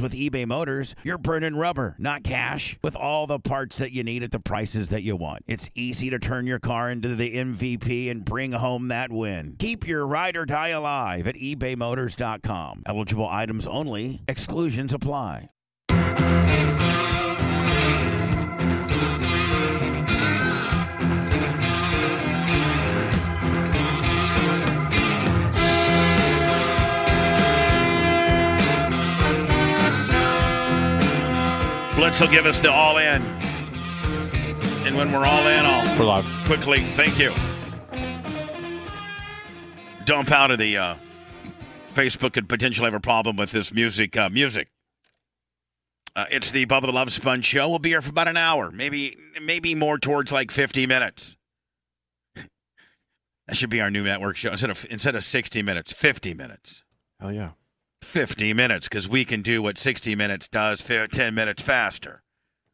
with eBay Motors, you're burning rubber, not cash, with all the parts that you need at the prices that you want. It's easy to turn your car into the MVP and bring home that win. Keep your ride or die alive at ebaymotors.com. Eligible items only, exclusions apply. Blitz will give us the all in. And when we're all in, I'll We're live. quickly, thank you. Dump out of the uh, Facebook could potentially have a problem with this music. Uh, music. Uh, it's the Bubba the Love Sponge show. We'll be here for about an hour, maybe maybe more towards like 50 minutes. That should be our new network show instead of instead of 60 minutes, 50 minutes. Hell yeah. 50 minutes because we can do what 60 minutes does 10 minutes faster.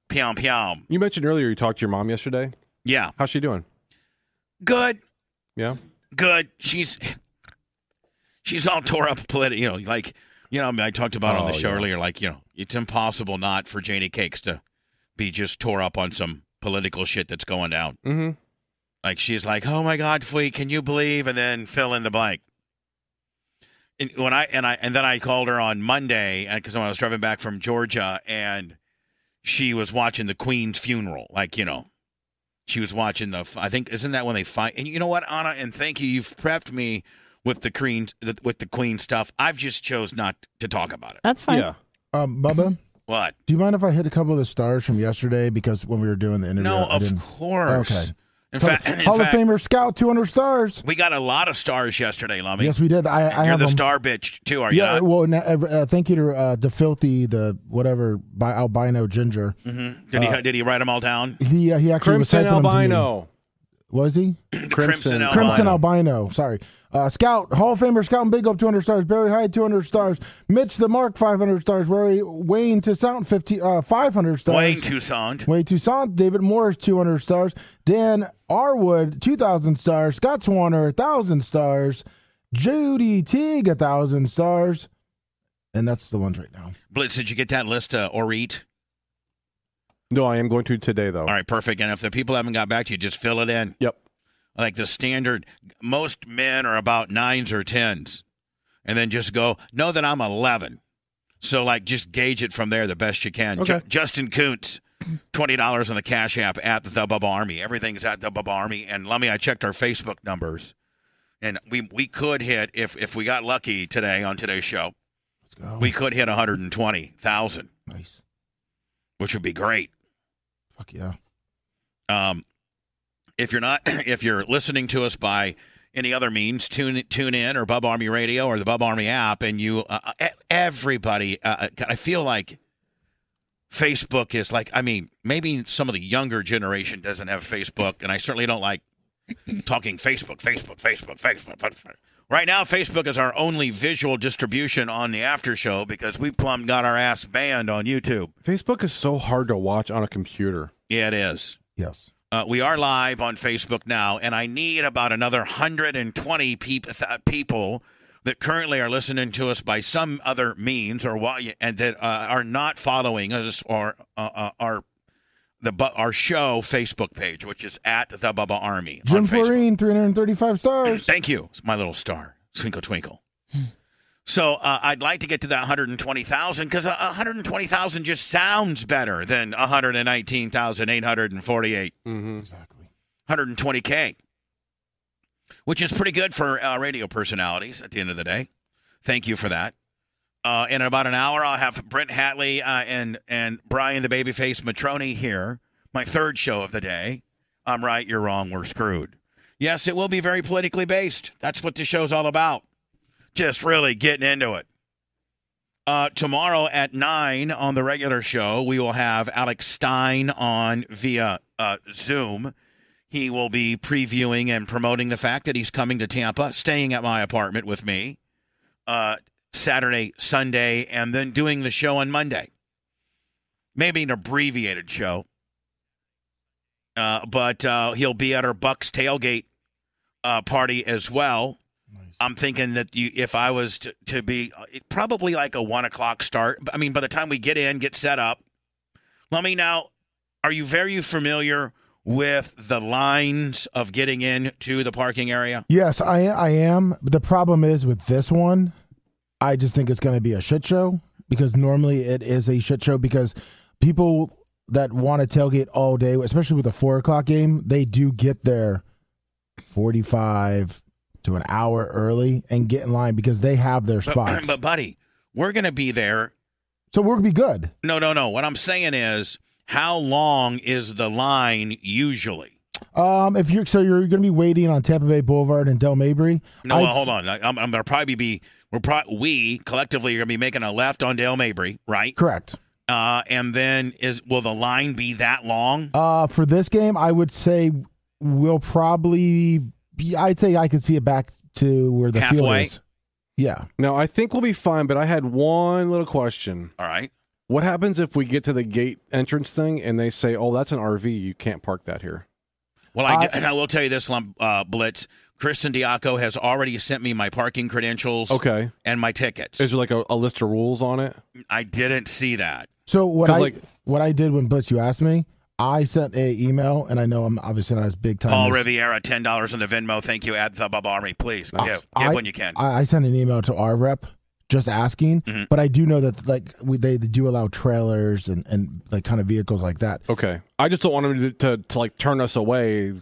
Pyom pyom. You mentioned earlier you talked to your mom yesterday. Yeah. How's she doing? Good. Yeah. Good. She's she's all tore up politi- you know, like you know, I, talked about on the Oh, show yeah. earlier, like, you know, it's impossible not for Janie Cakes to be just tore up on some political shit that's going down. Mm-hmm. Like she's like, "Oh my God, Fleet, can you believe?" And then fill in the blank. And when I and I and then I called her on Monday because when I was driving back from Georgia and she was watching the Queen's funeral, like you know, she was watching the. I think isn't that when they fight? And you know what, Anna, and thank you, you've prepped me with the Queen with the Queen stuff. I've just chose not to talk about it. That's fine. Yeah. Um, Bubba, What? do you mind if I hit a couple of the stars from yesterday? Because when we were doing the interview, No, I of didn't. course. Okay. In fact, in Hall fact, of Famer Scout, 200 stars. we got a lot of stars yesterday, Lummy. Yes, we did. I, I You're have the them. star bitch too, are you Yeah, well, uh, thank you to uh, the filthy, the whatever, bi- albino ginger. Mm-hmm. Did he Uh, did he write them all down? He uh, he actually was Crimson typing them to me. albino. Was he? Crimson albino. Crimson albino. Sorry. Uh, Scout, Hall of Famer Scout and Big Up, 200 stars. Barry Hyde, 200 stars. Mitch the Mark, 500 stars. Ray, Wayne Toussaint, 50, uh, 500 stars. Wayne Toussaint. Wayne Toussaint, David Morris, 200 stars. Dan Arwood, 2,000 stars. Scott Swanner, 1,000 stars. Judy Teague, 1,000 stars. And that's the ones right now. Blitz, did you get that list, uh, or eat? No, I am going to today though. All right, perfect. And if the people haven't got back to you, just fill it in. Yep. Like the standard, most men are about nines or tens, and then just go. Know that I'm eleven. So like, just gauge it from there the best you can. Okay. Ju- Justin Kuntz, twenty dollars on the Cash App at the Bubba Army. Everything's at the Bubba Army. And let me, I checked our Facebook numbers, and we we could hit if if we got lucky today on today's show, Let's go. we could hit one hundred and twenty thousand, nice. which would be great. Fuck yeah. Um, if you're not, if you're listening to us by any other means, tune tune in or Bub Army Radio or the Bub Army app, and you, uh, uh, everybody, uh, I feel like Facebook is like, I mean, maybe some of the younger generation doesn't have Facebook, and I certainly don't like talking Facebook, Facebook, Facebook, Facebook. Facebook. Right now, Facebook is our only visual distribution on the after show because we plumb got our ass banned on YouTube. Facebook is so hard to watch on a computer. Yeah, it is. Yes. Uh, we are live on Facebook now, and I need about another 120 peop- th- people that currently are listening to us by some other means or why, and that uh, are not following us or uh, uh, our the bu- our show Facebook page, which is at the Bubba Army. Jim. Florine, 335 stars. Thank you, It's my little star, twinkle twinkle. So uh, I'd like to get to that 120,000 because uh, 120,000 just sounds better than 119,848. Mm-hmm. Exactly. 120K, which is pretty good for uh, radio personalities at the end of the day. Thank you for that. Uh, in about an hour, I'll have Brent Hatley uh, and, and Brian the Babyface Matroni here, my third show of the day. I'm right, you're wrong, we're screwed. Yes, it will be very politically based. That's what the show's all about. Just really getting into it. Uh, tomorrow at 9 on the regular show, we will have Alex Stein on via uh, Zoom. He will be previewing and promoting the fact that he's coming to Tampa, staying at my apartment with me uh, Saturday, Sunday, and then doing the show on Monday. Maybe an abbreviated show. Uh, but uh, he'll be at our Bucks tailgate uh, party as well. I'm thinking that you, if I was to, to be it, probably like a one o'clock start. I mean, by the time we get in, get set up. Let me now. Are you very familiar with the lines of getting into the parking area? Yes, I I am. The problem is with this one, I just think it's going to be a shit show because normally it is a shit show because people that want to tailgate all day, especially with a four o'clock game, they do get there forty five to an hour early and get in line because they have their But, spots. but buddy, we're going to be there. so we're gonna be good. No, no, no. What I'm saying is, how long is the line usually? Um, if you're so you're going to be waiting on Tampa Bay Boulevard and Dale Mabry. No, I'd well, hold on. I- I'm, I'm going to probably be. We're pro- we collectively are going to be making a left on Dale Mabry, right? Correct. Uh, and then is will the line be that long? Uh, for this game, I would say we'll probably. Be, I'd say I could see it back to where the field is. Yeah. No, I think we'll be fine, but I had one little question. All right. What happens if we get to the gate entrance thing and they say, "Oh, that's an RV. You can't park that here." Well, I, I- and I will tell you this, Lum- uh, Blitz. Kristen Diaco has already sent me my parking credentials Okay. and my tickets. Is there like a, a list of rules on it? I didn't see that. So what 'Cause, I like- what I did when Blitz you asked me, I sent a email, and I know I'm obviously not as big time. Paul as- Riviera, ten dollars on the Venmo. Thank you. Add the Bub Army, please. Nice. Give, give I- when you can. I, I sent an email to our rep just asking, Mhm. but I do know that like we they, do allow trailers and and like kind of vehicles like that. Okay. I just don't want them to, to, to like turn us away.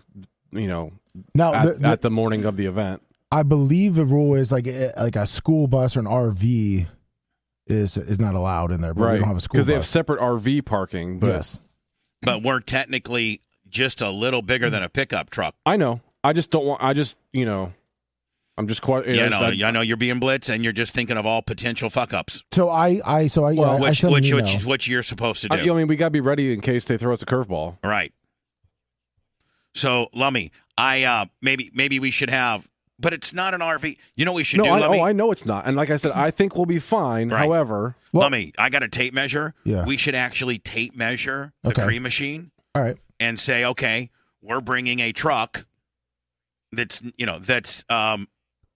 You know, Now at the, the- at the morning of the event. I believe the rule is like eh, like a school bus or an RV is is not allowed in there, but we Right. don't have a school Because they have separate RV parking. But yes. but we're technically just a little bigger than a pickup truck. I know. I just don't want. I just you know. I'm just quite. Yeah, no, I know you're being blitz, and you're just thinking of all potential fuck ups, So I I so I, yeah, I- I which which, an which you're supposed to do. I, I mean, we got to be ready in case they throw us a curveball. Right. So, Lummy, I uh maybe maybe we should have, but it's not an RV. You know what we should No, do, I, Lummy? oh, I know it's not. And like I said, I think we'll be fine. Right. However, Well- Lummy, I got a tape measure. Yeah. We should actually tape measure the Okay. cream machine All right. and say, okay, we're bringing a truck that's you know that's um.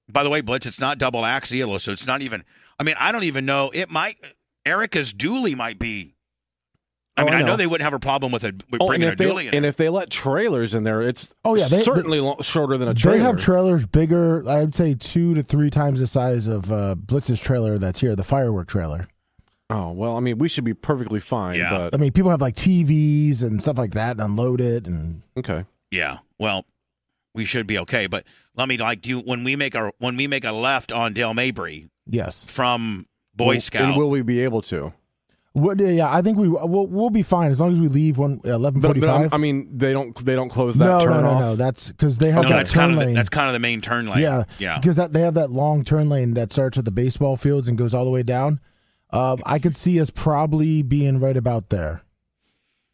By the way, Blitz, it's not double axial, so it's not even. I mean, I don't even know. It might. Erica's dually might be. I Oh, mean, I I know. know. they wouldn't have a problem with, a, with oh, and bringing a if, they, dually in. and it. if they let trailers in there, it's Oh, yeah, they- certainly lo- shorter than a trailer. They have trailers bigger, I'd say two to three times the size of uh, Blitz's trailer that's here, the firework trailer. oh well, I mean, we should be perfectly fine. Yeah. But I mean, people have like TVs and stuff like that and unload it. And okay, Yeah. Well, we should be okay. But let me like do you, when we make our when we make a left on Dale Mabry yes. from Boy Will- Scout. and will we be able to? What, yeah, I think we we'll, we'll be fine as long as we leave one eleven But, forty but I'm- five. I mean, they don't they don't close that no, turn no, no, off. no. That's because they have no, that that's kind turn of the, lane. that's kind of the main turn lane. Yeah, Yeah. because that they have that long turn lane that starts at the baseball fields and goes all the way down. Um, I could see us probably being right about there,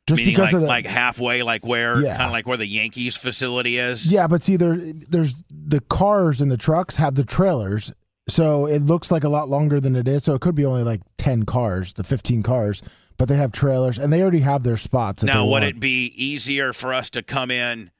just Meaning because like, of the like halfway, like where Yeah. kind of like where the Yankees facility is. Yeah, but see, there, there's the cars and the trucks have the trailers, so it looks like a lot longer than it is. So it could be only like ten cars, the fifteen cars, but they have trailers and they already have their spots. Now, would want. it be easier for us to come in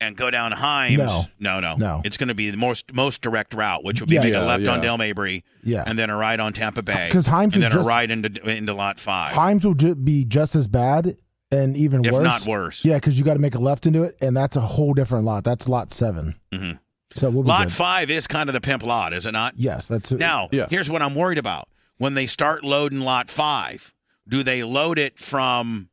and go down Himes? No. no, no. No. It's going to be the most most direct route, which would be Yeah. make a Yeah, left on yeah. Dale Mabry Yeah, and then a right on Tampa Bay, 'Cause Himes and then a just- right into into Lot Five, Himes will ju- be just as bad and even if worse. not worse. Yeah, because you got to make a left into it, and that's a whole different lot. That's lot 7 Mhm. So we'll be Lot good. Five is kind of the pimp lot, is it not? Yes, that's it. Now, Yeah. here's what I'm worried about. When they start loading lot five, do they load it from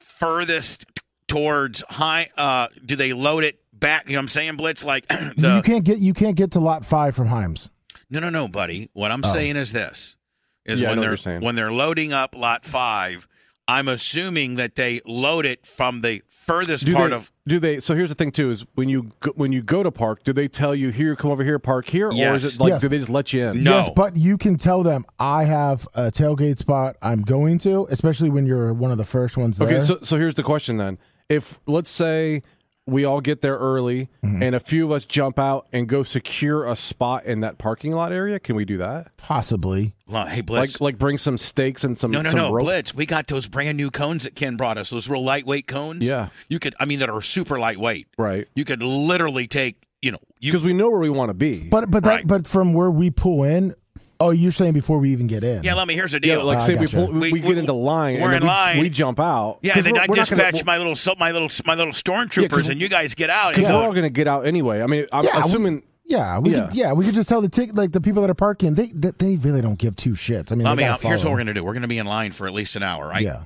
furthest towards high? Uh, do they load it back? You know what I'm saying, Blitz? Like you can't get you can't get to lot five from Himes. no, no, no, buddy. What I'm Oh. saying is this: is Yeah, when they're when they're loading up lot five, I'm assuming that they load it from the furthest Do part they, of do they? So here's the thing too: is when you go, when you go to park, do they tell you here, come over here, park here, or is it like Yes. do they just let you in? No. Yes, but you can tell them I have a tailgate spot I'm going to, especially when you're one of the first ones there. Okay, so so here's the question then: If let's say we all get there early, Mm-hmm. and a few of us jump out and go secure a spot in that parking lot area, can we do that? Possibly. Well, hey Blitz. Like like bring some stakes and some no, no, some no, rope? Blitz. We got those brand new cones that Ken brought us. Those real lightweight cones. Yeah. You could, I mean, that are super lightweight. right? You could literally take, you know, Because we know where we want to be. But but that Right. but from where we pull in, oh, you're saying before we even get in. Yeah, let me. Here's the deal. yeah, deal. like I say we gotcha. pull, we, We- we we- get into line, we're and in we, line. we jump out. Yeah, then we're- I we're not dispatch gonna- my little so- my little my little stormtroopers, 'cause- and you guys get out. And Because go, we're all going to get out anyway. I mean, I'm Yeah, we- assuming. Yeah, we Yeah. Could, yeah, we could just tell the tick like the people that are parking. They they, they really don't give two shits. I mean, let me. gotta Here's what we're gonna do. We're gonna be in line for at least an hour, right? Yeah.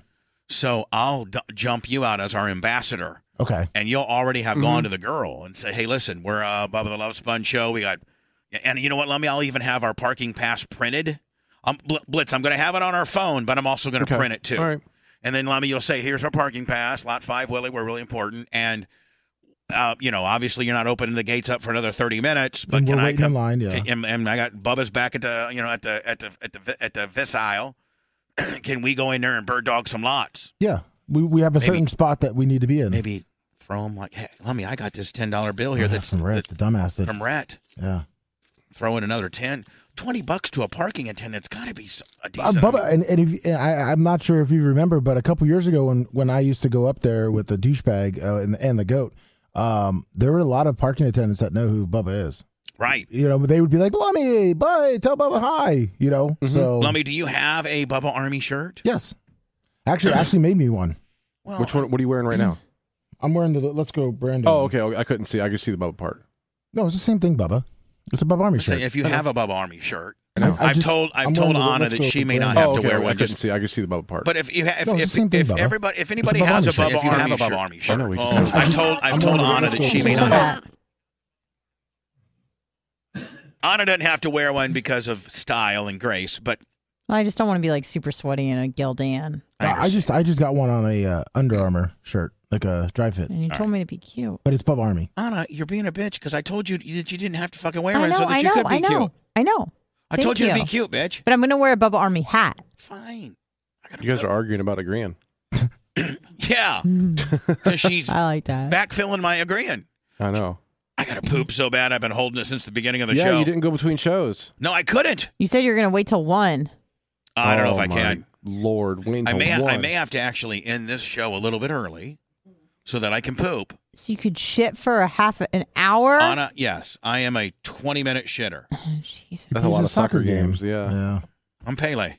So I'll d- jump you out as our ambassador, Okay. and you'll already have Mm-hmm. gone to the girl and say, "Hey, listen, we're uh, Bubba the Love Sponge show. We got, and you know what? Let me. I'll even have our parking pass printed. Um, Bl- Blitz. I'm gonna have it on our phone, but I'm also gonna Okay. print it too. All right. And then Lemmy, you'll say, "Here's our parking pass, lot five, Willie. We're really important." And uh, you know, obviously, you're not opening the gates up for another 30 minutes. But And we're can I come? in line, yeah. And, and I got Bubba's back at the, you know, at the at the at the at the Vis aisle. can we go in there and bird dog some lots? Yeah. We we have a Maybe- certain spot that we need to be in. Maybe throw them like, "Hey, Lemmy, I got this ten dollar bill Oh, here yeah, that's from Rhett, the dumbass. That, from Rhett. yeah. Throw in another 10, 20 bucks to a parking attendant's got to be s- a Uh, decent. Bubba, and, and if and I, I'm not sure if you remember, but a couple years ago when when I used to go up there with the douchebag uh, and, and the goat, um, there were a lot of parking attendants that know who Bubba is. right. You know, but they would be like, "Lummy, bye, tell Bubba hi." You know, Mm-hmm. so Lemmy, do you have a Bubba Army shirt? yes, actually, Ashley made me one. Well, Which one? What are you wearing right now? I'm wearing the Let's Go Brandon. Oh, okay. okay, I couldn't see. I could see the bubble part. No, it's the same thing, Bubba. It's a Bubba Army shirt. if you have a Bubba Army shirt, I know. I I've just- told I've I'm told Anna that she may not have oh, to okay. wear I one. couldn't see. I could see the bubble part. but if you ha- if No, it's if, thing, if everybody if anybody Bubba has a Army shirt. Bubba If you Army have a shirt, Bubba I Army know shirt, we oh, can- I just- told I've told Anna that she may not. that? Anna doesn't have to wear one because of style and grace, but I just don't want to be like super sweaty in a Gildan. I, I just I just got one on a uh, Under Armour shirt, like a dry fit, And you told me to be cute. but it's Bubba Army. Anna, you're being a bitch because I told you that you didn't have to fucking wear I one know, so that I you know, could be I know, cute. I know. I Thank told you, to be cute, bitch. But I'm going to wear a Bubba Army hat. Fine. I You guys are arguing about agreeing. Yeah, because she's I like that. backfilling my agreeing. I know. I gotta poop so bad. I've been holding it since the beginning of the yeah, show. you didn't go between shows. No, I couldn't. You said you're going to wait till one. I don't know Oh, if I oh my can. Lord, wait I until may I may have to actually end this show a little bit early so that I can poop. So you could shit for a half an hour? Anna, yes, I am a 20 minute shitter. Oh, Jesus. That's a lot of soccer soccer game. games. Yeah. Yeah. I'm Pele.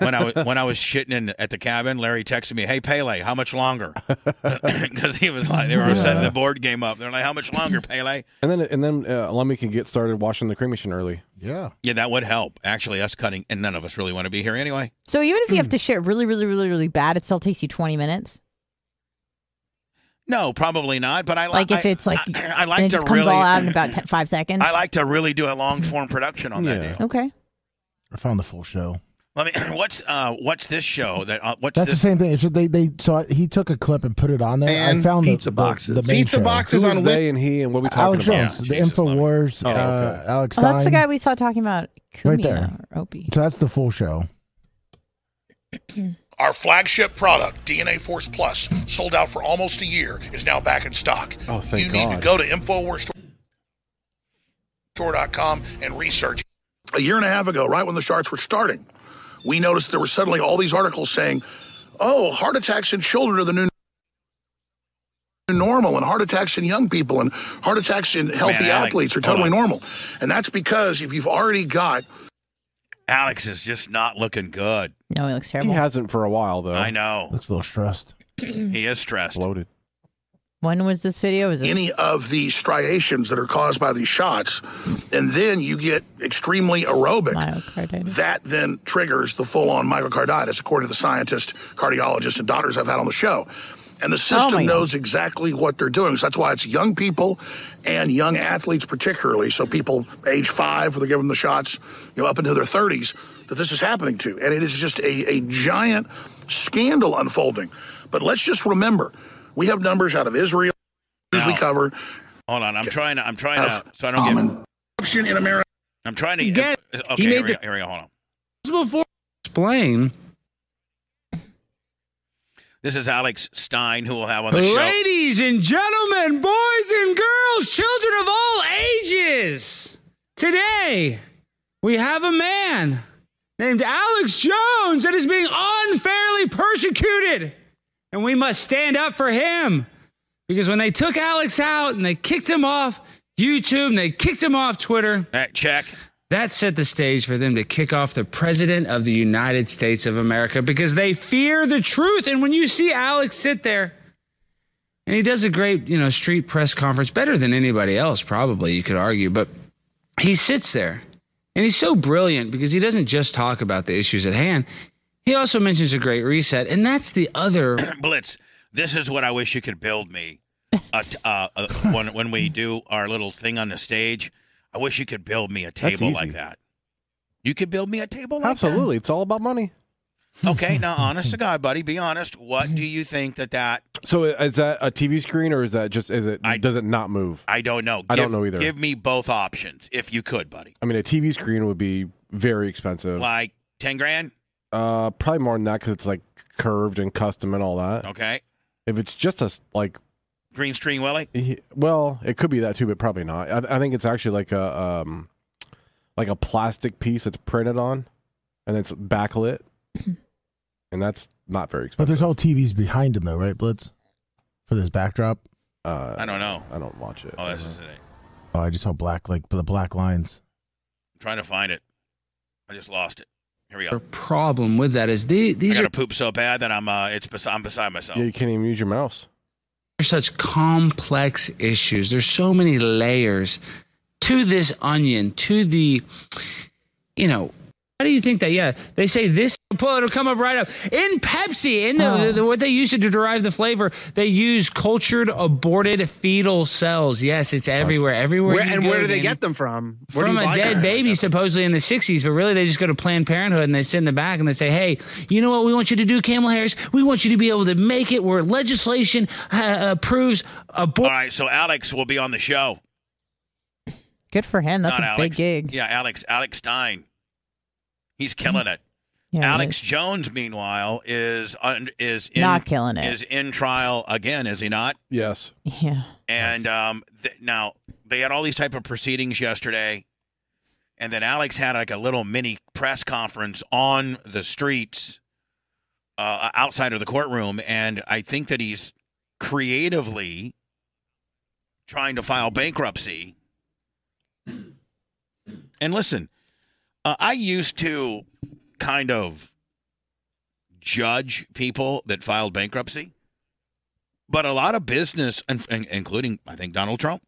when I was when I was shitting in at the cabin, Larry texted me, "Hey Pele, how much longer?" Because he was like, they were setting the board game up. They're like, "How much longer, Pele?" And then and then uh, Lummy can get started washing the cream machine early. Yeah. Yeah, that would help. Actually, us cutting, and none of us really want to be here anyway. So even if you have Hmm. to shit really, really, really, really bad, it still takes you 20 minutes. No, probably not. But I li- Like if it's like, I, I and like it to just comes really, all out in about 10, five seconds. I like to really do a long form production on that. Yeah. Deal. Okay. I found the full show. Let me. What's uh what's this show that uh, what's That's the same thing. It's just they they so I, he took a clip and put it on there. I found the- pizza the, boxes. The, main Pizza show. boxes. Who on was they and he and what we talking Alex about? Jones, the Jesus. Infowars, Oh, uh, okay. Alex Oh, that's the guy we saw talking about Right there. or Opie. So that's the full show. Our flagship product, DNA Force Plus, sold out for almost a year, is now back in stock. Oh, thank you need to go to InfoWarsStore.com and research. A year and a half ago, right when the charts were starting, we noticed there were suddenly all these articles saying, oh, heart attacks in children are the new normal and heart attacks in young people and heart attacks in healthy Man, athletes are totally normal. And that's because if you've already got Alex is just not looking good. No, he looks terrible. He hasn't for a while though. I know Looks a little stressed. he is stressed. Bloated. when was this video? Was this any of the striations that are caused by these shots, and then you get extremely aerobic. myocarditis? That then triggers the full on myocarditis, according to the scientists, cardiologists, and doctors I've had on the show. And the oh system Oh my God. knows exactly what they're doing. So that's why it's young people and young athletes, particularly. So people age five, where they're giving them the shots, you know, up into their 30s, that this is happening to. And it is just a, a giant scandal unfolding. But let's just remember We have numbers out of Israel, news we cover. Hold on, I'm trying to. I'm trying to. So I don't get. Common corruption in America. I'm trying to Get- Okay, he made we this- go, here we go. Hold on. before explain. This is Alex Stein, who will have on the show. Ladies and gentlemen, boys and girls, children of all ages, today we have a man named Alex Jones that is being unfairly persecuted. And we must stand up for him. Because when they took Alex out and they kicked him off YouTube and they kicked him off Twitter, Uh, check. that set the stage for them to kick off the president of the United States of America because they fear the truth. And when you see Alex sit there, and he does a great, you know, street press conference, better than anybody else, probably, you could argue, but he sits there and he's so brilliant because he doesn't just talk about the issues at hand. He also mentions a great reset. And that's the other Blitz. This is what I wish you could build me. Uh, t- uh, uh, when when we do our little thing on the stage, I wish you could build me a table like that. You could build me a table like Absolutely, it's all about money. Okay, now honest to God, buddy, be honest. What do you think that that? So is that a TV screen or is that just is it I- does it not move? I don't know. I don't know either. Give me both options if you could, buddy. I mean, a TV screen would be very expensive. Like ten grand. Uh, probably more than that because it's like curved and custom and all that. Okay. If it's just a like, Green screen Willie. he- well, it could be that too, but probably not. I, I think it's actually like a um, like a plastic piece that's printed on, and it's backlit, and that's not very expensive. But there's all TVs behind him, though, right, Blitz? For this backdrop. uh, I don't know. I don't watch it. Oh, this is it. Oh, I just saw black, like the black lines. I'm trying to find it. I just lost it. Here we go. The problem with that is the, I these got are to poop so bad that I'm uh, it's bes- I'm beside myself. Yeah, you can't even use your mouse. There's such complex issues. There's so many layers to this onion, to the, you know, how do you think that? Yeah, they say this. Pull it'll come up right up in Pepsi. In the, Oh. the- what they use to derive the flavor, they use cultured aborted fetal cells. Yes, it's everywhere. Everywhere. Where, you and go, where do they Danny. get them from? Where from a dead them? baby, supposedly in the 60s, but really they just go to Planned Parenthood and they sit in the back and they say, hey, you know what we want you to do, Camel Harris? We want you to be able to make it where legislation uh, approves All abortion. right, so Alex will be on the show. Good for him. That's Not a Alex. big gig. Yeah, Alex. Alex Stein. He's killing it. Yeah, Alex is. Jones, meanwhile, is un, is in, Not killing it. Is in trial again, is he not? Yes. Yeah. And um, th- now they had all these type of proceedings yesterday, and then Alex had like a little mini press conference on the streets uh, outside of the courtroom, and I think that he's creatively trying to file bankruptcy. And listen, uh, I used to kind of judge people that filed bankruptcy. But a lot of business, in- in- including I think Donald Trump,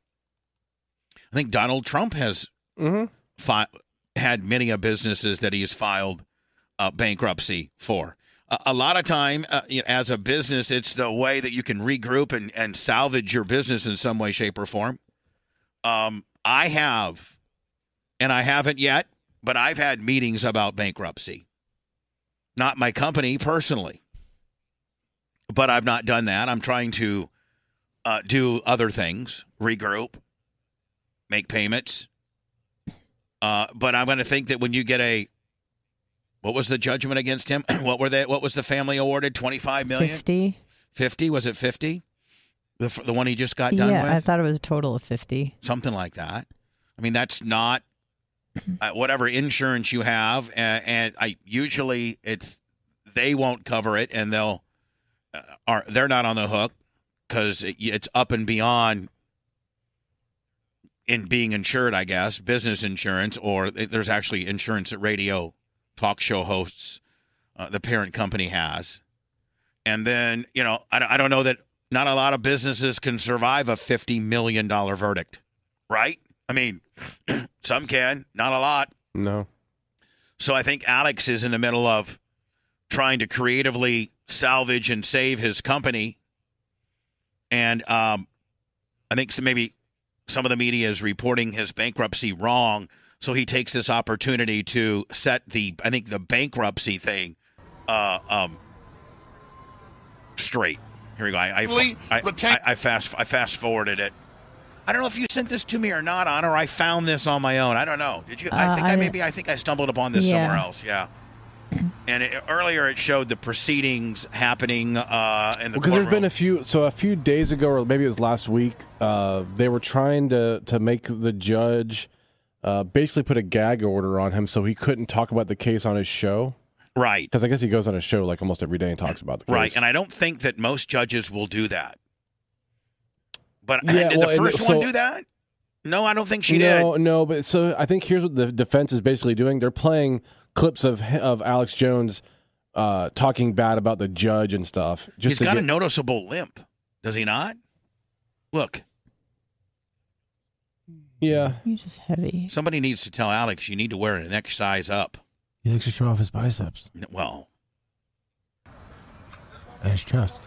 I think Donald Trump has Mm-hmm. fi- had many of businesses that he has filed uh, bankruptcy for. A, a lot of time, uh, you know, as a business, it's the way that you can regroup and, and salvage your business in some way, shape, or form. Um, I have, and I haven't yet, but I've had meetings about bankruptcy. Not my company personally but I've not done that. I'm trying to uh, do other things, regroup, make payments. Uh, but I'm going to think that when you get a, what was the judgment against him? what were they? What was the family awarded? 25 million, 50. 50? Was it 50? The the one he just got done Yeah, with, I thought it was a total of 50. something like that. I mean, that's not uh, whatever insurance you have, and, and I usually it's they won't cover it, and they'll uh, are they're not on the hook because it, it's up and beyond in being insured, I guess, business insurance, or there's actually insurance that radio talk show hosts, uh, the parent company has. And then, you know, I, I don't know that not a lot of businesses can survive a $50 million verdict, right? I mean, some can, not a lot. No. So I think Alex is in the middle of trying to creatively salvage and save his company. And um, I think so maybe some of the media is reporting his bankruptcy wrong. So he takes this opportunity to set the, I think, the bankruptcy thing uh, um, straight. Here we go. I I, I, I, I fast I fast forwarded it. I don't know if you sent this to me or not, on or I found this on my own. I don't know. Did you? I Uh, think I I, maybe I think I stumbled upon this Yeah. somewhere else. Yeah. And it, earlier it showed the proceedings happening uh, in the because there's been a few. So a few days ago, or maybe it was last week, uh, they were trying to to make the judge uh, basically put a gag order on him, so he couldn't talk about the case on his show. right, Because I guess he goes on a show like almost every day and talks about the case. right, and I don't think that most judges will do that. But Yeah, did well, the and first so- one do that? No, I don't think she no, did. no, but so I think here's what the defense is basically doing. They're playing clips of of Alex Jones uh, talking bad about the judge and stuff. Just He's to got get, a noticeable limp, does he not? Look, yeah. He's just heavy. somebody needs to tell Alex you need to wear an next size up. He likes to show off his biceps Well, and his chest.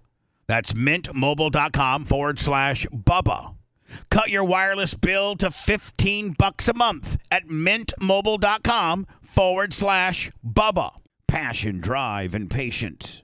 That's mintmobile.com forward slash Bubba. Cut your wireless bill to 15 bucks a month at mintmobile.com forward slash Bubba. Passion, drive, and patience.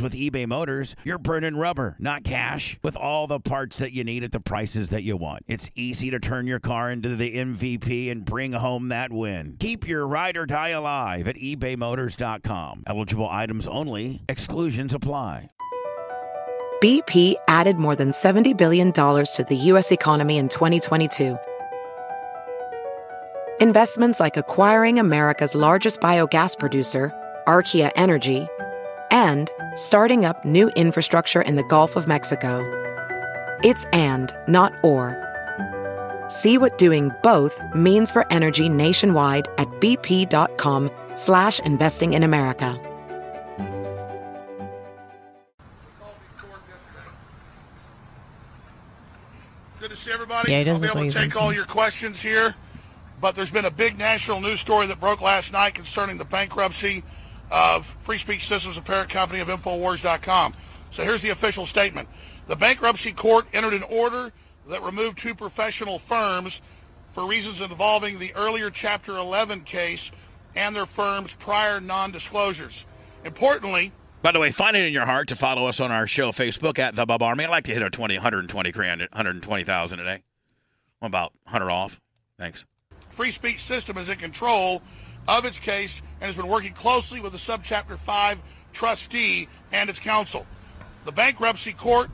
with eBay Motors, you're burning rubber, not cash, with all the parts that you need at the prices that you want. It's easy to turn your car into the MVP and bring home that win. Keep your ride or die alive at ebaymotors.com. Eligible items only, exclusions apply. BP added more than $70 billion to the U.S. economy in 2022. Investments like acquiring America's largest biogas producer, Archaea Energy, and starting up new infrastructure in the Gulf of Mexico. It's and, not or. See what doing both means for energy nationwide at bp.com slash investing in America. Good to see everybody. Yeah, he does I'll be able to take all your questions here. But there's been a big national news story that broke last night concerning the bankruptcy of Free Speech Systems, a parent company of Infowars.com. So here's the official statement. The bankruptcy court entered an order that removed two professional firms for reasons involving the earlier Chapter 11 case and their firms' prior non-disclosures. Importantly, By the way, find it in your heart to follow us on our show Facebook at the Bub Army. I'd like to hit a 20, 120 grand, 120,000 a day. I'm about 100 off. Thanks. Free Speech System is in control of its case and has been working closely with the Subchapter 5 trustee and its counsel. The bankruptcy court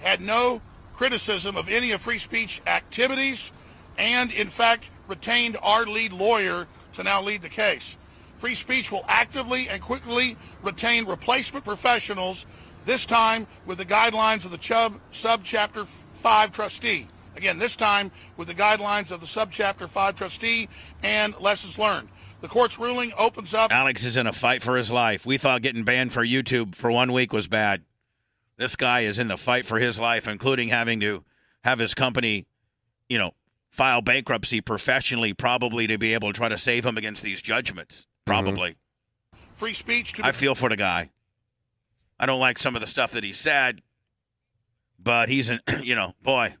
had no criticism of any of free speech activities and, in fact, retained our lead lawyer to now lead the case. Free speech will actively and quickly retain replacement professionals, this time with the guidelines of the Chubb Subchapter 5 trustee. Again, this time with the guidelines of the Subchapter 5 trustee and lessons learned. The court's ruling opens up. Alex is in a fight for his life. We thought getting banned for YouTube for one week was bad. This guy is in the fight for his life, including having to have his company, you know, file bankruptcy professionally, probably to be able to try to save him against these judgments. Mm-hmm. Probably. Free speech to I feel for the guy. I don't like some of the stuff that he said, but he's an, you know, boy.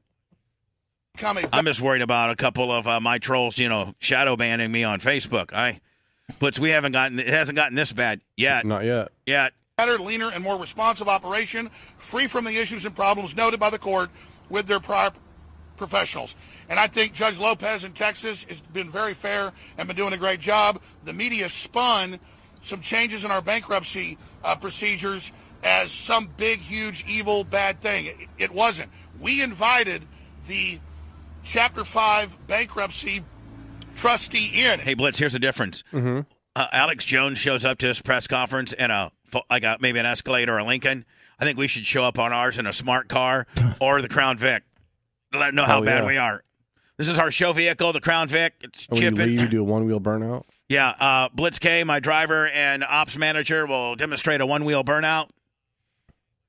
Become a I'm just worried about a couple of uh, my trolls, you know, shadow banning me on Facebook. I, but we haven't gotten, it hasn't gotten this bad yet. Not yet. Yet. better, leaner, and more responsive operation, free from the issues and problems noted by the court with their prior professionals. And I think Judge Lopez in Texas has been very fair and been doing a great job. The media spun some changes in our bankruptcy uh, procedures as some big, huge, evil, bad thing. It, it wasn't. We invited the Chapter 5 bankruptcy trustee in. Hey, Blitz, here's the difference. Uh, Alex Jones shows up to his press conference in a, like a, maybe an Escalade or a Lincoln. I think we should show up on ours in a smart car or the Crown Vic. Let them know how Oh, bad yeah. we are. This is our show vehicle, the Crown Vic. It's And when you chipping. leave, you do a one wheel burnout. Yeah, uh, Blitz K, my driver and ops manager, will demonstrate a one wheel burnout.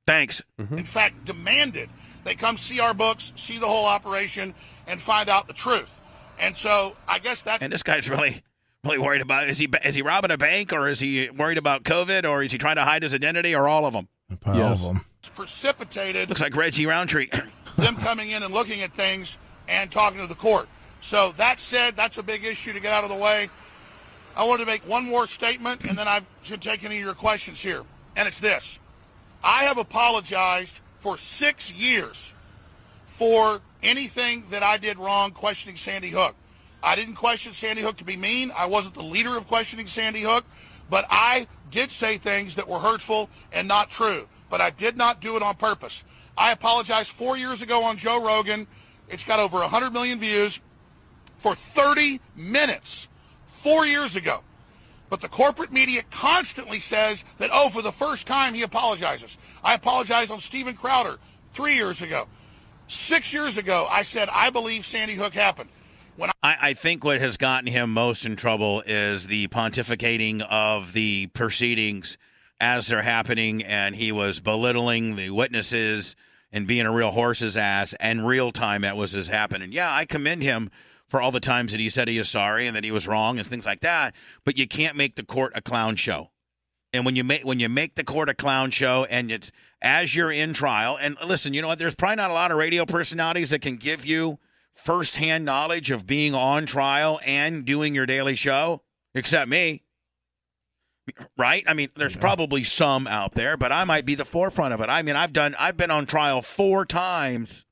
Thanks. in fact, demanded they come see our books, see the whole operation, and find out the truth. And so I guess that's And this guy's really, really worried about is he is he robbing a bank or is he worried about COVID or is he trying to hide his identity or all of them? All Yes. of them. uh, precipitated Looks like Reggie Roundtree. them coming in and looking at things and talking to the court. So that said, that's a big issue to get out of the way. I wanted to make one more statement, and then I should take any of your questions here. And it's this. I have apologized for six years for anything that I did wrong questioning Sandy Hook. I didn't question Sandy Hook to be mean. I wasn't the leader of questioning Sandy Hook, but I did say things that were hurtful and not true. But I did not do it on purpose. I apologized four years ago on Joe Rogan. It's got over 100 million views for 30 minutes four years ago. But the corporate media constantly says that, oh, for the first time he apologizes. I apologized on Steven Crowder three years ago. Six years ago, I said, I believe Sandy Hook happened. When I, I think what has gotten him most in trouble is the pontificating of the proceedings as they're happening, and he was belittling the witnesses and being a real horse's ass and real time that was his happening. Yeah, I commend him for all the times that he said he is sorry and that he was wrong and things like that. But you can't make the court a clown show. And when you make when you make the court a clown show and it's as you're in trial, and listen, you know what? There's probably not a lot of radio personalities that can give you firsthand knowledge of being on trial and doing your daily show, except me. Right? I mean, there's probably some out there, but I might be the forefront of it. I mean, I've done I've been on trial four times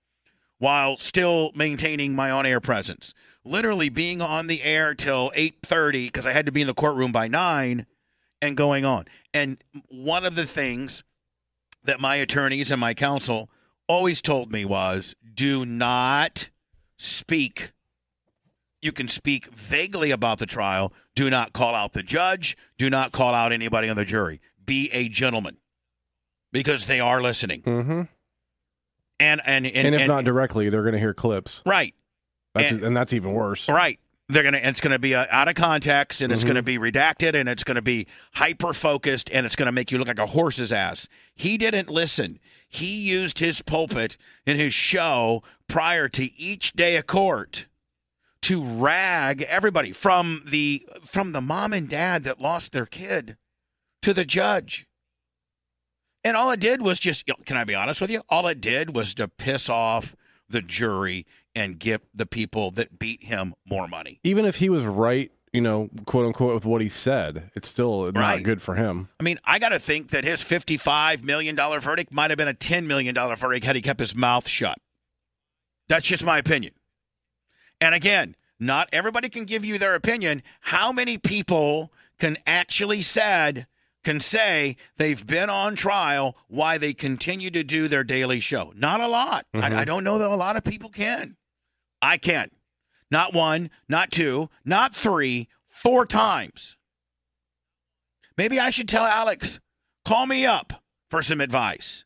while still maintaining my on-air presence. Literally being on the air till 8:30 because I had to be in the courtroom by 9 and going on. And one of the things that my attorneys and my counsel always told me was do not speak. You can speak vaguely about the trial. Do not call out the judge. Do not call out anybody on the jury. Be a gentleman because they are listening. Mm-hmm. And and and, And, if not directly, they're going to hear clips. right, That's And- and, that's even worse. right. They're gonna. It's gonna be uh, out of context, and it's gonna be redacted, and it's gonna be hyper focused, and it's gonna make you look like a horse's ass. He didn't listen. He used his pulpit in his show prior to each day of court to rag everybody from the from the mom and dad that lost their kid to the judge. And all it did was just, can I be honest with you? All it did was to piss off the jury and give the people that beat him more money. Even if he was right, you know, quote unquote, with what he said, it's still Right. not good for him. I mean, I got to think that his $55 million verdict might have been a $10 million verdict had he kept his mouth shut. That's just my opinion. And again, not everybody can give you their opinion. How many people can actually said can say they've been on trial why they continue to do their daily show? Not a lot. I, I mm-hmm. don't know that a lot of people can. I can. Not one, not two, not three, four times. Maybe I should tell Alex, call me up for some advice.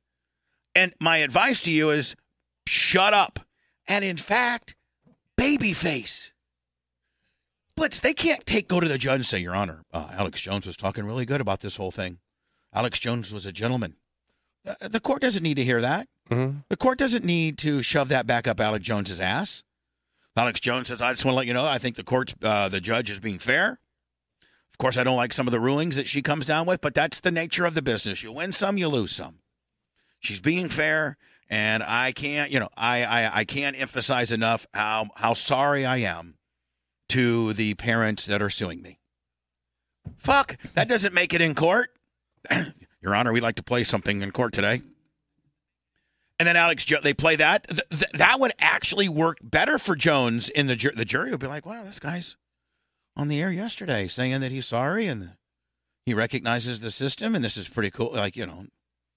And my advice to you is shut up. and in fact, babyface. Blitz, they can't take go to the judge and say, Your Honor, uh, Alex Jones was talking really good about this whole thing. Alex Jones was a gentleman. Uh, the court doesn't need to hear that. Mm-hmm. The court doesn't need to shove that back up Alex Jones's ass. Alex Jones says, "I just want to let you know, I think the court, uh, the judge is being fair. Of course, I don't like some of the rulings that she comes down with, but that's the nature of the business. You win some, you lose some. She's being fair, and I can't, you know, I, I, I can't emphasize enough how how sorry I am to the parents that are suing me. Fuck, that doesn't make it in court. Your Honor, we'd like to play something in court today. And then Alex, Jo- they play that. Th- th- that would actually work better for Jones. In the ju- the jury would be like, "Wow, this guy's on the air yesterday saying that he's sorry and he recognizes the system, and this is pretty cool." Like you know,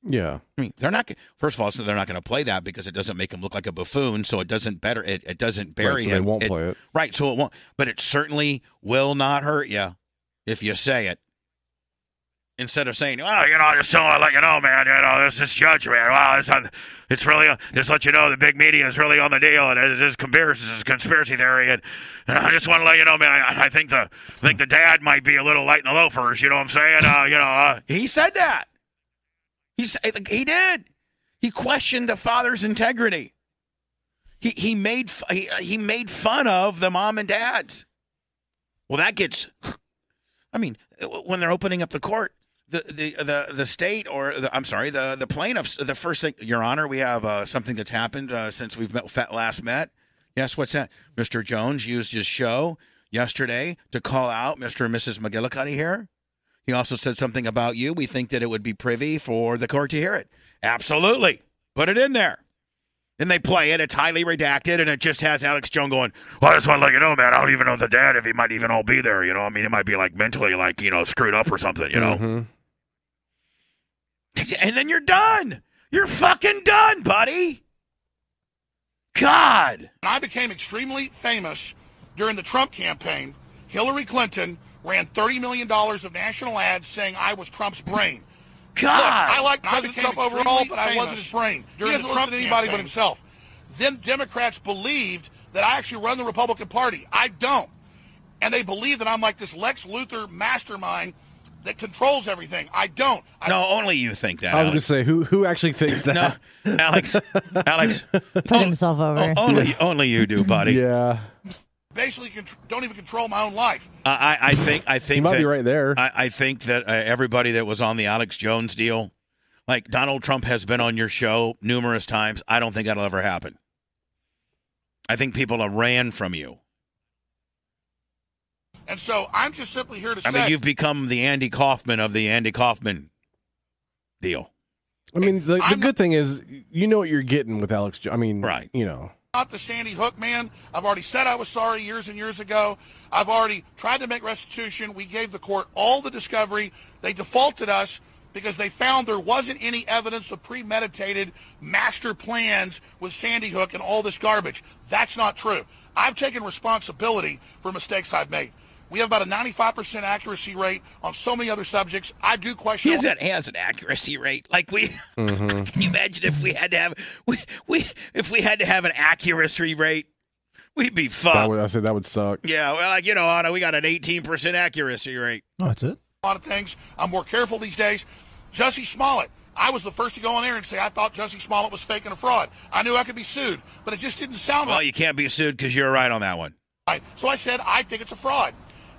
Yeah. I mean, they're not. First of all, so they're not going to play that because it doesn't make him look like a buffoon. So it doesn't better. It, it doesn't bury Right, so him. they won't It- play it. Right. So it won't. But it certainly will not hurt you if you say it. Instead of saying, "Well, you know, I just want to let you know, man. You know, this this judge, man. Wow, it's on, it's really uh, just let you know the big media is really on the deal, and it's this conspiracy, is conspiracy theory, and, and I just want to let you know, man. I, I think the I think the dad might be a little light in the loafers. You know what I'm saying? Uh, you know, uh, he said that. He said he did. He questioned the father's integrity. He he made he, he made fun of the mom and dads. Well, that gets. I mean, when they're opening up the court, the the the, the state or the, I'm sorry, the the plaintiffs. The first thing, Your Honor, we have uh, something that's happened uh, since we've met, last met. Yes, what's that? Mr. Jones used his show yesterday to call out Mr. and Mrs. McGillicuddy here. He also said something about you. We think that it would be privy for the court to hear it. Absolutely. Put it in there. And they play it. It's highly redacted, and it just has Alex Jones going, Well, I just want to let you know, man. I don't even know the dad if he might even all be there. You know, I mean, it might be like mentally, like, you know, screwed up or something, you know? Mhm. And then you're done. You're fucking done, buddy. God. I became extremely famous during the Trump campaign. Hillary Clinton ran $30 million of national ads saying I was Trump's brain. God. Look, I like President Trump overall, but I wasn't his brain. During He doesn't listen to anybody but himself. Then Democrats believed that I actually run the Republican Party. I don't. And they believe that I'm like this Lex Luthor mastermind that controls everything. I don't. I No, only you think that. I was going to say, who who actually thinks that? No, Alex. Alex. Put himself over. o- only, only you do, buddy. Yeah. basically contr- don't even control my own life. I, I- I think. I think He might that, be right there. I, I think that uh, everybody that was on the Alex Jones deal, like Donald Trump has been on your show numerous times. I don't think that'll ever happen. I think people have ran from you. And so I'm just simply here to I say I mean, you've become the Andy Kaufman of the Andy Kaufman deal. I mean, the, the good thing is, you know what you're getting with Alex. Jo- I mean, Right. You know, not the Sandy Hook man. I've already said I was sorry years and years ago. I've already tried to make restitution. We gave the court all the discovery. They defaulted us because they found there wasn't any evidence of premeditated master plans with Sandy Hook and all this garbage. That's not true. I've taken responsibility for mistakes I've made. We have about a 95% accuracy rate on so many other subjects. I do question. He has, an, he has an accuracy rate. Like we, Mm-hmm. can you imagine if we had to have we, we if we had to have an accuracy rate, we'd be that fucked. would, I said that would suck. yeah, well, like you know, Otto, we got an eighteen percent accuracy rate. Oh, that's it. a lot of things. I'm more careful these days. Jesse Smollett. I was the first to go on air and say I thought Jesse Smollett was faking a fraud. I knew I could be sued, but it just didn't sound Well, right. you can't be sued because you're right on that one. Right. So I said I think it's a fraud.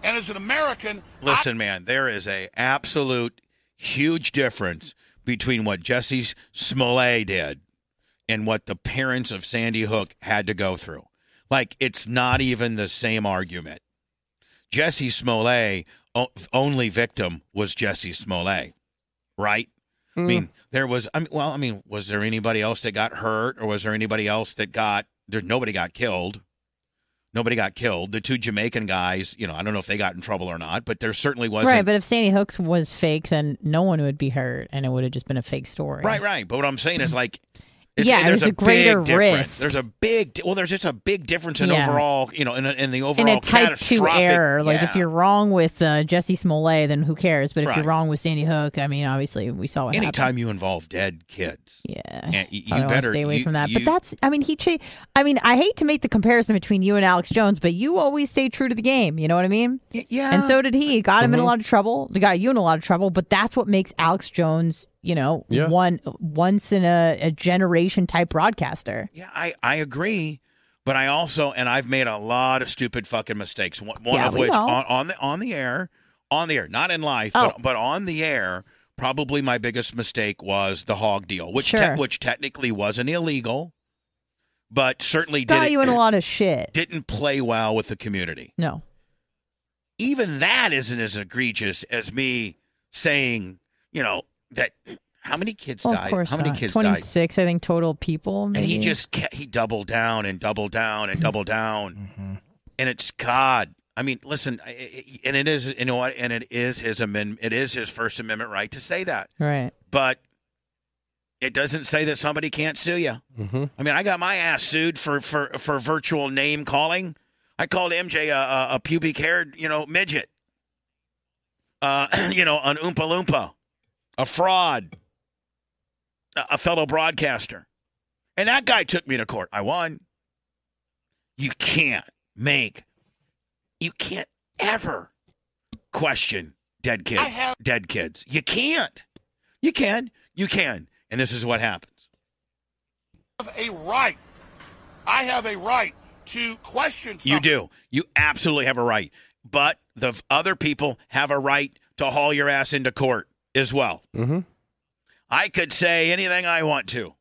And as an American, I- Listen, man, there is a absolute huge difference between what Jesse Smollett did and what the parents of Sandy Hook had to go through. Like, it's not even the same argument. Jesse Smollett, o- only victim was Jesse Smollett, right? I mm. mean, there was. I mean, well, I mean, was there anybody else that got hurt, or was there anybody else that got? There's nobody got killed. Nobody got killed. The two Jamaican guys, you know, I don't know if they got in trouble or not, but there certainly wasn't. Right, but if Sandy Hooks was fake, then no one would be hurt, and it would have just been a fake story. Right, right. But what I'm saying is like It's, Yeah, there's there's a greater big difference. risk. There's a big well, there's just a big difference in Yeah. overall, you know, in, a, in the in overall a type two error. Like if you're wrong with uh, Jesse Smollett, then who cares? But if Right. you're wrong with Sandy Hook, I mean, obviously we saw what happened. anytime you involve dead kids, Yeah, you, I wanna better stay away you- from that. you- but that's, I mean, he. Cha- I mean, I hate to make the comparison between you and Alex Jones, but you always stay true to the game. You know what I mean? Yeah, And so did he. Got him in a Mhm. lot of trouble. They got you in a lot of trouble. But that's what makes Alex Jones, you know, Yeah. one once in a, a generation type broadcaster. Yeah, I, I agree, but I also and I've made a lot of stupid fucking mistakes. One, one Yeah, of which on, on the on the air, on the air, not in life, Oh. but but on the air. Probably my biggest mistake was the hog deal, which te- which technically wasn't illegal, but certainly got did you in a lot of shit. didn't play well with the community. No. Even that isn't as egregious as me saying, you know, that how many kids Well, died? of course how many not. kids died? 26, I think, total people. and he just kept, he doubled down and doubled down and doubled down Mm-hmm. and it's god i mean listen I- I- and it is you know what and it is his amendment it is his first amendment right to say that Right. but it doesn't say that somebody can't sue you Mm-hmm. i mean i got my ass sued for for for virtual name calling i called mj a, a, a pubic haired you know midget uh you know an oompa loompa a fraud. A, fellow broadcaster. And that guy took me to court. I won. You can't make you can't ever question dead kids have- dead kids. You can't. You can. You can. And this is what happens. I have a right. I have a right to question something. you do. you absolutely have a right. But the other people have a right to haul your ass into court as well Mm-hmm. i could say anything i want to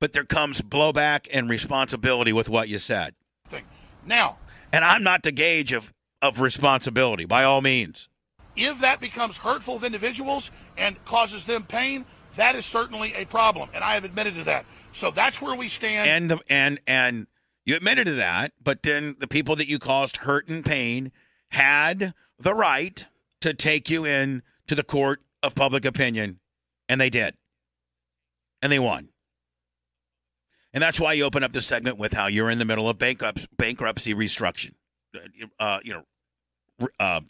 but there comes blowback and responsibility with what you said Thing. Now, and i'm not the gauge of of responsibility by all means if that becomes hurtful of individuals and causes them pain, that is certainly a problem, and I have admitted to that. So that's where we stand. and the, and and you admitted to that, but then the people that you caused hurt and pain had the right to take you in to the court of public opinion, and they did, and they won. And that's why you open up the segment with how you're in the middle of bankruptcy, bankruptcy restructuring, uh, you know, uh,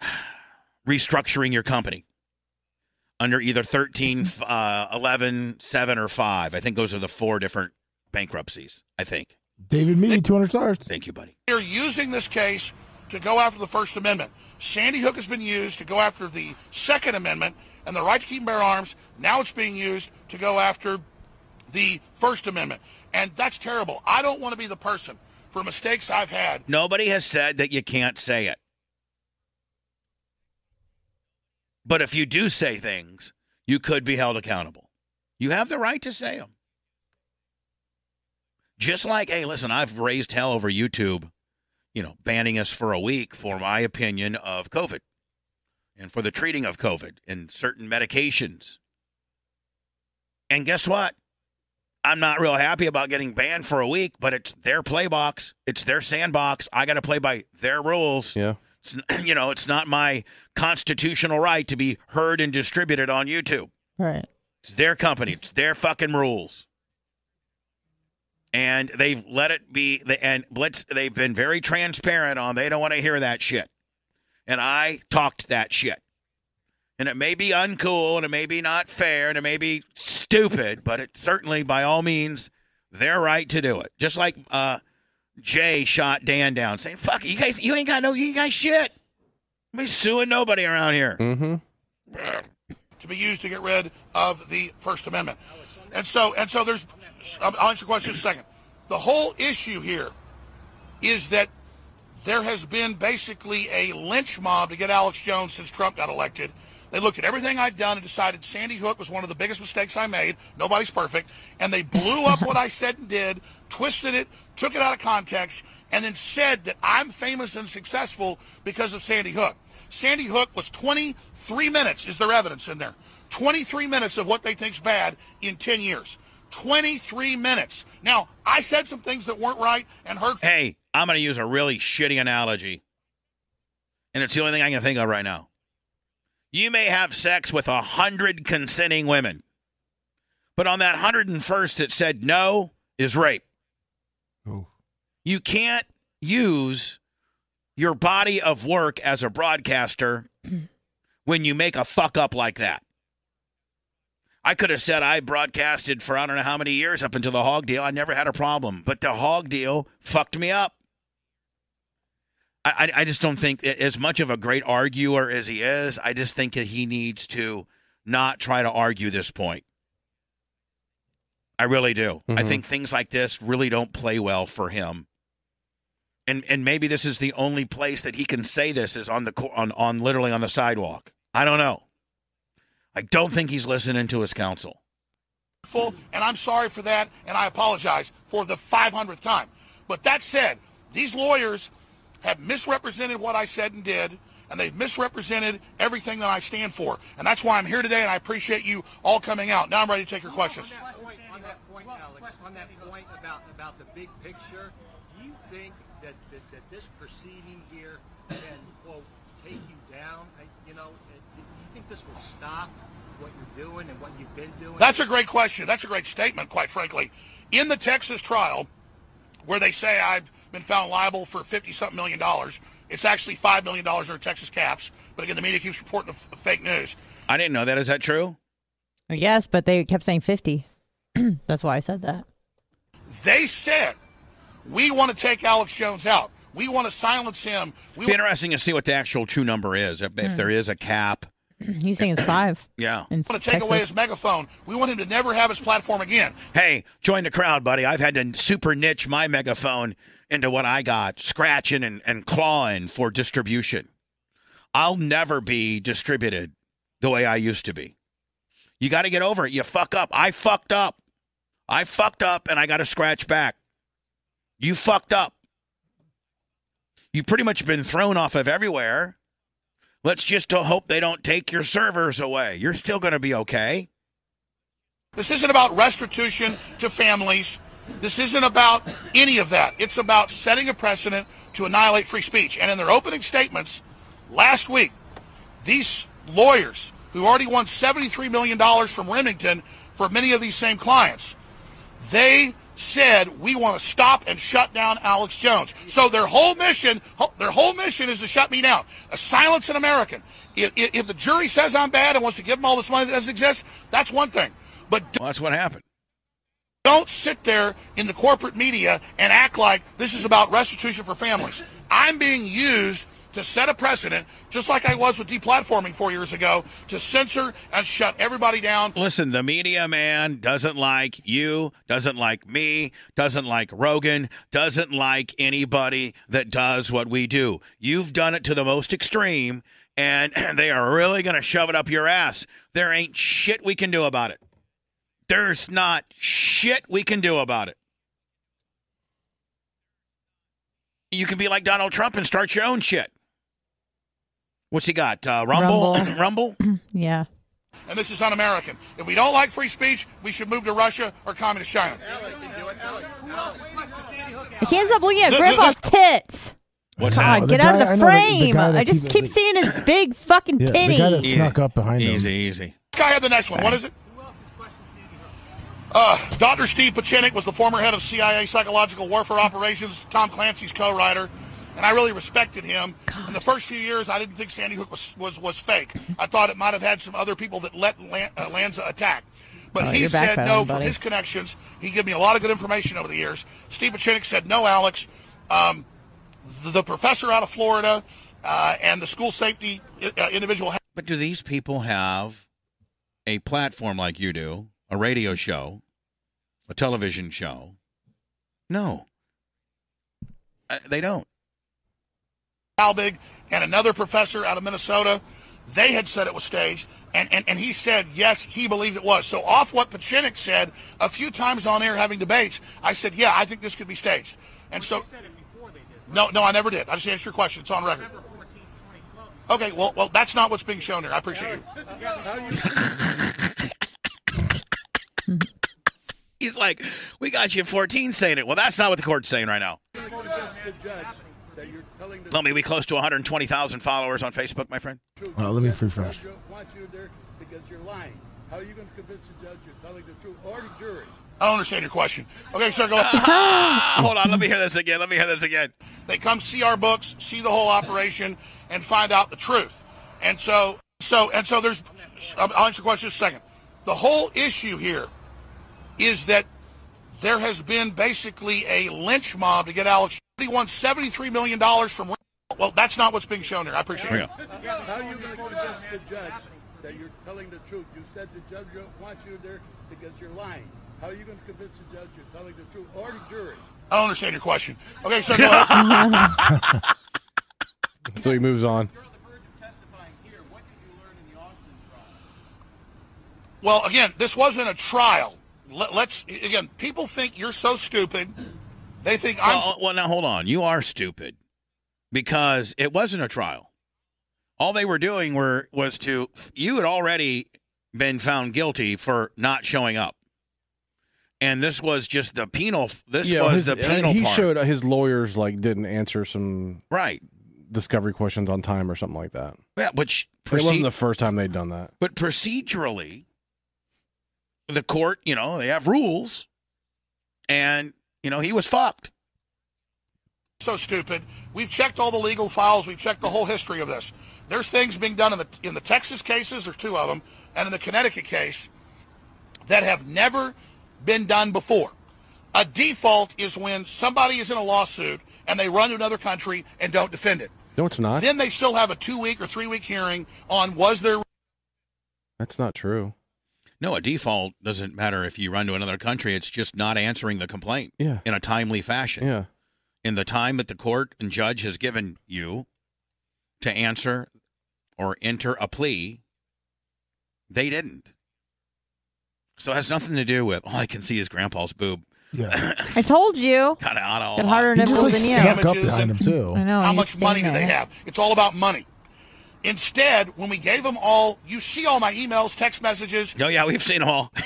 restructuring your company under either 13, uh, 11, 7, or 5. I think those are the four different bankruptcies, I think. David Mead, 200 stars. Thank you, buddy. They're using this case to go after the First Amendment. Sandy Hook has been used to go after the Second Amendment and the right to keep and bear arms. Now it's being used to go after the First Amendment. And that's terrible. I don't want to be the person for mistakes I've had. Nobody has said that you can't say it. But if you do say things, you could be held accountable. You have the right to say them. Just like, hey, listen, I've raised hell over YouTube, you know, banning us for a week for my opinion of COVID and for the treating of COVID and certain medications. And guess what? I'm not real happy about getting banned for a week, but it's their play box. It's their sandbox. I got to play by their rules. Yeah. It's, you know, it's not my constitutional right to be heard and distributed on YouTube. Right. It's their company. It's their fucking rules. And they've let it be. they- And Blitz, they've been very transparent on they don't want to hear that shit. And I talked that shit. And it may be uncool and it may be not fair and it may be stupid, but it's certainly, by all means, their right to do it. Just like uh, Jay shot Dan down, saying, "Fuck you guys, you ain't got no, you guys shit. We suing nobody around here." Mm-hmm. to be used to get rid of the First Amendment. And so, and so there's, I'll answer your question in a second. The whole issue here is that there has been basically a lynch mob to get Alex Jones since Trump got elected. They looked at everything I'd done and decided Sandy Hook was one of the biggest mistakes I made. Nobody's perfect. And they blew up what I said and did, twisted it, took it out of context, and then said that I'm famous and successful because of Sandy Hook. Sandy Hook was 23 minutes, is there evidence in there? 23 minutes of what they think's bad in 10 years. 23 minutes. Now, I said some things that weren't right and hurt. Hey, I'm going to use a really shitty analogy. And it's the only thing I can think of right now. You may have sex with a hundred consenting women, But on that 101st, it said no is rape. Oh. You can't use your body of work as a broadcaster when you make a fuck up like that. I could have said I broadcasted for I don't know how many years up until the hog deal. I never had a problem, but the hog deal fucked me up. I, I, I just don't think, as much of a great arguer as he is, I just think that he needs to not try to argue this point. I really do. I Mhm. think things like this really don't play well for him. And and maybe this is the only place that he can say this is on the on on literally on the sidewalk. I don't know. I don't think he's listening to his counsel. full, and I'm sorry for that, and I apologize for the 500th time. But that said, these lawyers have misrepresented what I said and did, and they've misrepresented everything that I stand for. And that's why I'm here today, and I appreciate you all coming out. Now I'm ready to take your questions. On that point, on that point, Alex, on that point about, about the big picture, do you think that, that, that this proceeding here can, quote, take you down? I, you know, uh, do you think this will stop what you're doing and what you've been doing? That's a great question. That's a great statement, quite frankly. In the Texas trial, where they say I've been found liable for 50 something million dollars, it's actually $5 million under Texas caps. But again, the media keeps reporting the f- fake news. I didn't know that. Is that true? Yes, but they kept saying 50. That's why I said that. They said, we want to take Alex Jones out. We want to silence him. We Be interesting to see what the actual true number is. If, if hmm. there is a cap. He's saying it's five. Yeah. In want to take away his megaphone. We want him to never have his platform again. Hey, join the crowd, buddy. I've had to super niche my megaphone into what I got, scratching and, and clawing for distribution. I'll never be distributed the way I used to be. You got to get over it. You fuck up. I fucked up. I fucked up and I got to scratch back. You fucked up. You've pretty much been thrown off of everywhere. Let's just hope they don't take your servers away. You're still going to be okay. This isn't about restitution to families. This isn't about any of that. It's about setting a precedent to annihilate free speech. And in their opening statements last week, these lawyers who already won $73 million from Remington for many of these same clients, they said we want to stop and shut down Alex Jones. So their whole mission, their whole mission is to shut me down. A silence an American. If, if, if the jury says I'm bad and wants to give them all this money that doesn't exist, that's one thing. But Well, that's what happened. don't sit there in the corporate media and act like this is about restitution for families. I'm being used to set a precedent, just like I was with deplatforming four years ago, to censor and shut everybody down. Listen, the media man doesn't like you, doesn't like me, doesn't like Rogan, doesn't like anybody that does what we do. You've done it to the most extreme, and they are really going to shove it up your ass. There ain't shit we can do about it. There's not shit we can do about it. You can be like Donald Trump and start your own shit. What's he got? Uh, Rumble? Rumble. Rumble? Yeah. And this is un-American. If we don't like free speech, we should move to Russia or communist China. I can't stop looking at The- the- Grandpa's tits. What's God, The get guy- out of I the know the- the frame. I just keep- keep seeing his big fucking Yeah, the guy that titties. snuck up behind him. Easy, easy. This guy had the next one. What is it? Uh, Dr. Steve Pieczenik was the former head of CIA psychological warfare operations, Tom Clancy's co-writer, and I really respected him. In the first few years, I didn't think Sandy Hook was, was, was fake. I thought it might have had some other people that let Lan- uh, Lanza attack. But Oh, he said backpedaling, no from his connections. He gave me a lot of good information over the years. Steve Pieczenik said no, Alex. Um, the, the professor out of Florida uh, and the school safety uh, individual But do these people have a platform like you do, a radio show, a television show? No. Uh, they don't. Halbig and another professor out of Minnesota, they had said it was staged, and, and, and he said, yes, he believed it was. So off what Pieczenik said a few times on air having debates, I said, yeah, I think this could be staged. And so, no, no, I never did. I just answered your question. It's on record. Okay, well, well, that's not what's being shown here. I appreciate you. He's like, we got you at 14 saying it. Well, that's not what the court's saying right now. Let me be close to 120,000 followers on Facebook, my friend. Oh, let me refresh. want you there because you're lying. How are you going to convince the judge you're telling the truth or the jury? I don't understand your question. Okay, sir, go. Ah, hold on. Let me hear this again. Let me hear this again. They come see our books, see the whole operation, and find out the truth. And so, so, and so there's, I'll answer the question in a second. The whole issue here is that there has been basically a lynch mob to get Alex. He won $73 million from, well, that's not what's being shown here. I appreciate Here it. we. How are you going to convince the judge that you're telling the truth? You said the judge wants you there because you're lying. How are you going to convince the judge you're telling the truth or the jury? I don't understand your question. Okay, sir, go ahead. So he moves on. You're on the verge of testifying here. What did you learn in the Austin trial? Well, again, this wasn't a trial. Let's again. People think you're so stupid. They think I'm. Well, well, now hold on. You are stupid because it wasn't a trial. All they were doing were was to you had already been found guilty for not showing up, and this was just the penal. This yeah, was his- the uh, penal he part. showed uh, his lawyers like didn't answer some right. discovery questions on time or something like that. Yeah, which it wasn't the first time they'd done that. But procedurally, the court, you know, they have rules, and you know he was fucked. so stupid. We've checked all the legal files. We've checked the whole history of this. There's things being done in the in the Texas cases, there's two of them, and in the Connecticut case that have never been done before. A default is when somebody is in a lawsuit and they run to another country and don't defend it. No, it's not. Then they still have a two week or three week hearing on was there That's not true. No, a default doesn't matter if you run to another country. It's just not answering the complaint Yeah. in a timely fashion. Yeah. In the time that the court and judge has given you to answer or enter a plea, they didn't. So it has nothing to do with all I can see is grandpa's boob. Yeah. I told you. Kind of out of Got harder He just nipples like than you. snuck up behind him too. I know. how much money do they have? It's all about money. Instead, when we gave them all, you see all my emails, text messages, Oh yeah, we've seen them all.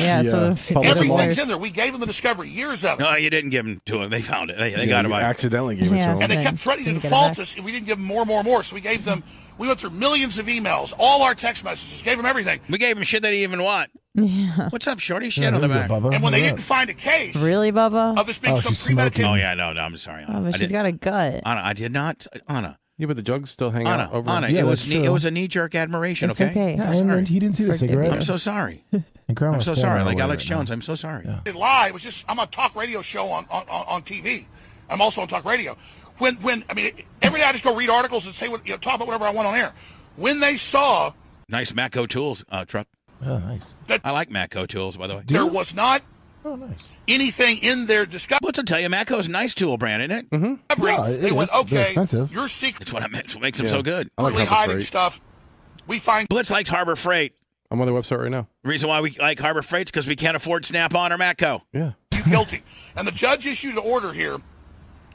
Yeah, so Yeah. if Public it's everything's in there. We gave them the discovery, years of it. no, you didn't give them to them. They found it. They, they Yeah, got it. you by accidentally gave it Yeah. to and they kept threatening to Didn't get it default us if we didn't give them more and more and more. So we gave them, we went through millions of emails, all our text messages, gave them everything. We gave them shit they didn't even want. Yeah. What's up, Shorty? Shit Yeah, on the back. go, Bubba. And when they didn't find a case Really, Bubba? of this being Oh, some she's premeditated, Oh yeah, no, no. I'm sorry, Anna. I but she's did- got a gut. Anna, I did not. Anna, Yeah, but the jugs still hang Anna, out over. Anna. Yeah, it was that's knee, it true. was a knee jerk admiration. It's okay. okay. Yeah, I'm and he didn't see the Forgive cigarette. you. I'm so sorry. And I'm so sorry. Like Alex right now. Jones, I'm so sorry. didn't lie. It was just I'm on talk radio show on, on, on, on TV. I'm also on talk radio. When when I mean every day I just go read articles and say what you know, talk about whatever I want on air. When they saw Nice Matco tools uh, truck. Oh, nice. I like Matco tools, by the way. there was not Oh, nice. anything in their discovery, What's to tell you, Matco's a nice tool brand, isn't it? Mm-hmm. Yeah, it they went is. They're okay. expensive. Your secret That's what I meant. That's what makes them so good. I like really Harbor hiding Freight. stuff. We find Blitz likes Harbor Freight. I'm on their website right now. The reason why we like Harbor Freight's because we can't afford Snap-on or Matco. Yeah. you guilty. And the judge issued an order here,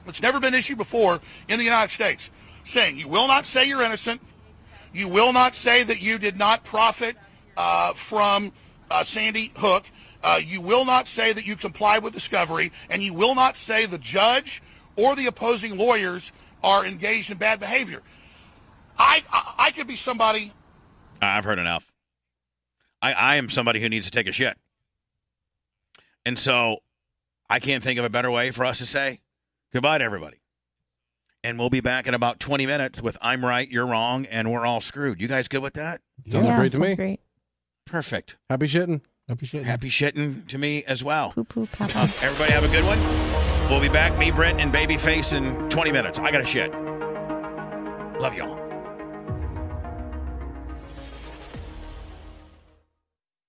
which never been issued before in the United States, saying you will not say you're innocent. You will not say that you did not profit uh, from uh, Sandy Hook. Uh, you will not say that you comply with discovery, and you will not say the judge or the opposing lawyers are engaged in bad behavior. I I, I could be somebody. I've heard enough. I, I am somebody who needs to take a shit. And so I can't think of a better way for us to say goodbye to everybody. And we'll be back in about 20 minutes with I'm right, you're wrong, and we're all screwed. You guys good with that? Sounds yeah, great to sounds me. great. Perfect. Happy shitting. Happy shit. Happy shitting to me as well. Poo poo Uh, everybody have a good one. We'll be back, me, Brent, and Babyface in 20 minutes. I got to shit. Love y'all.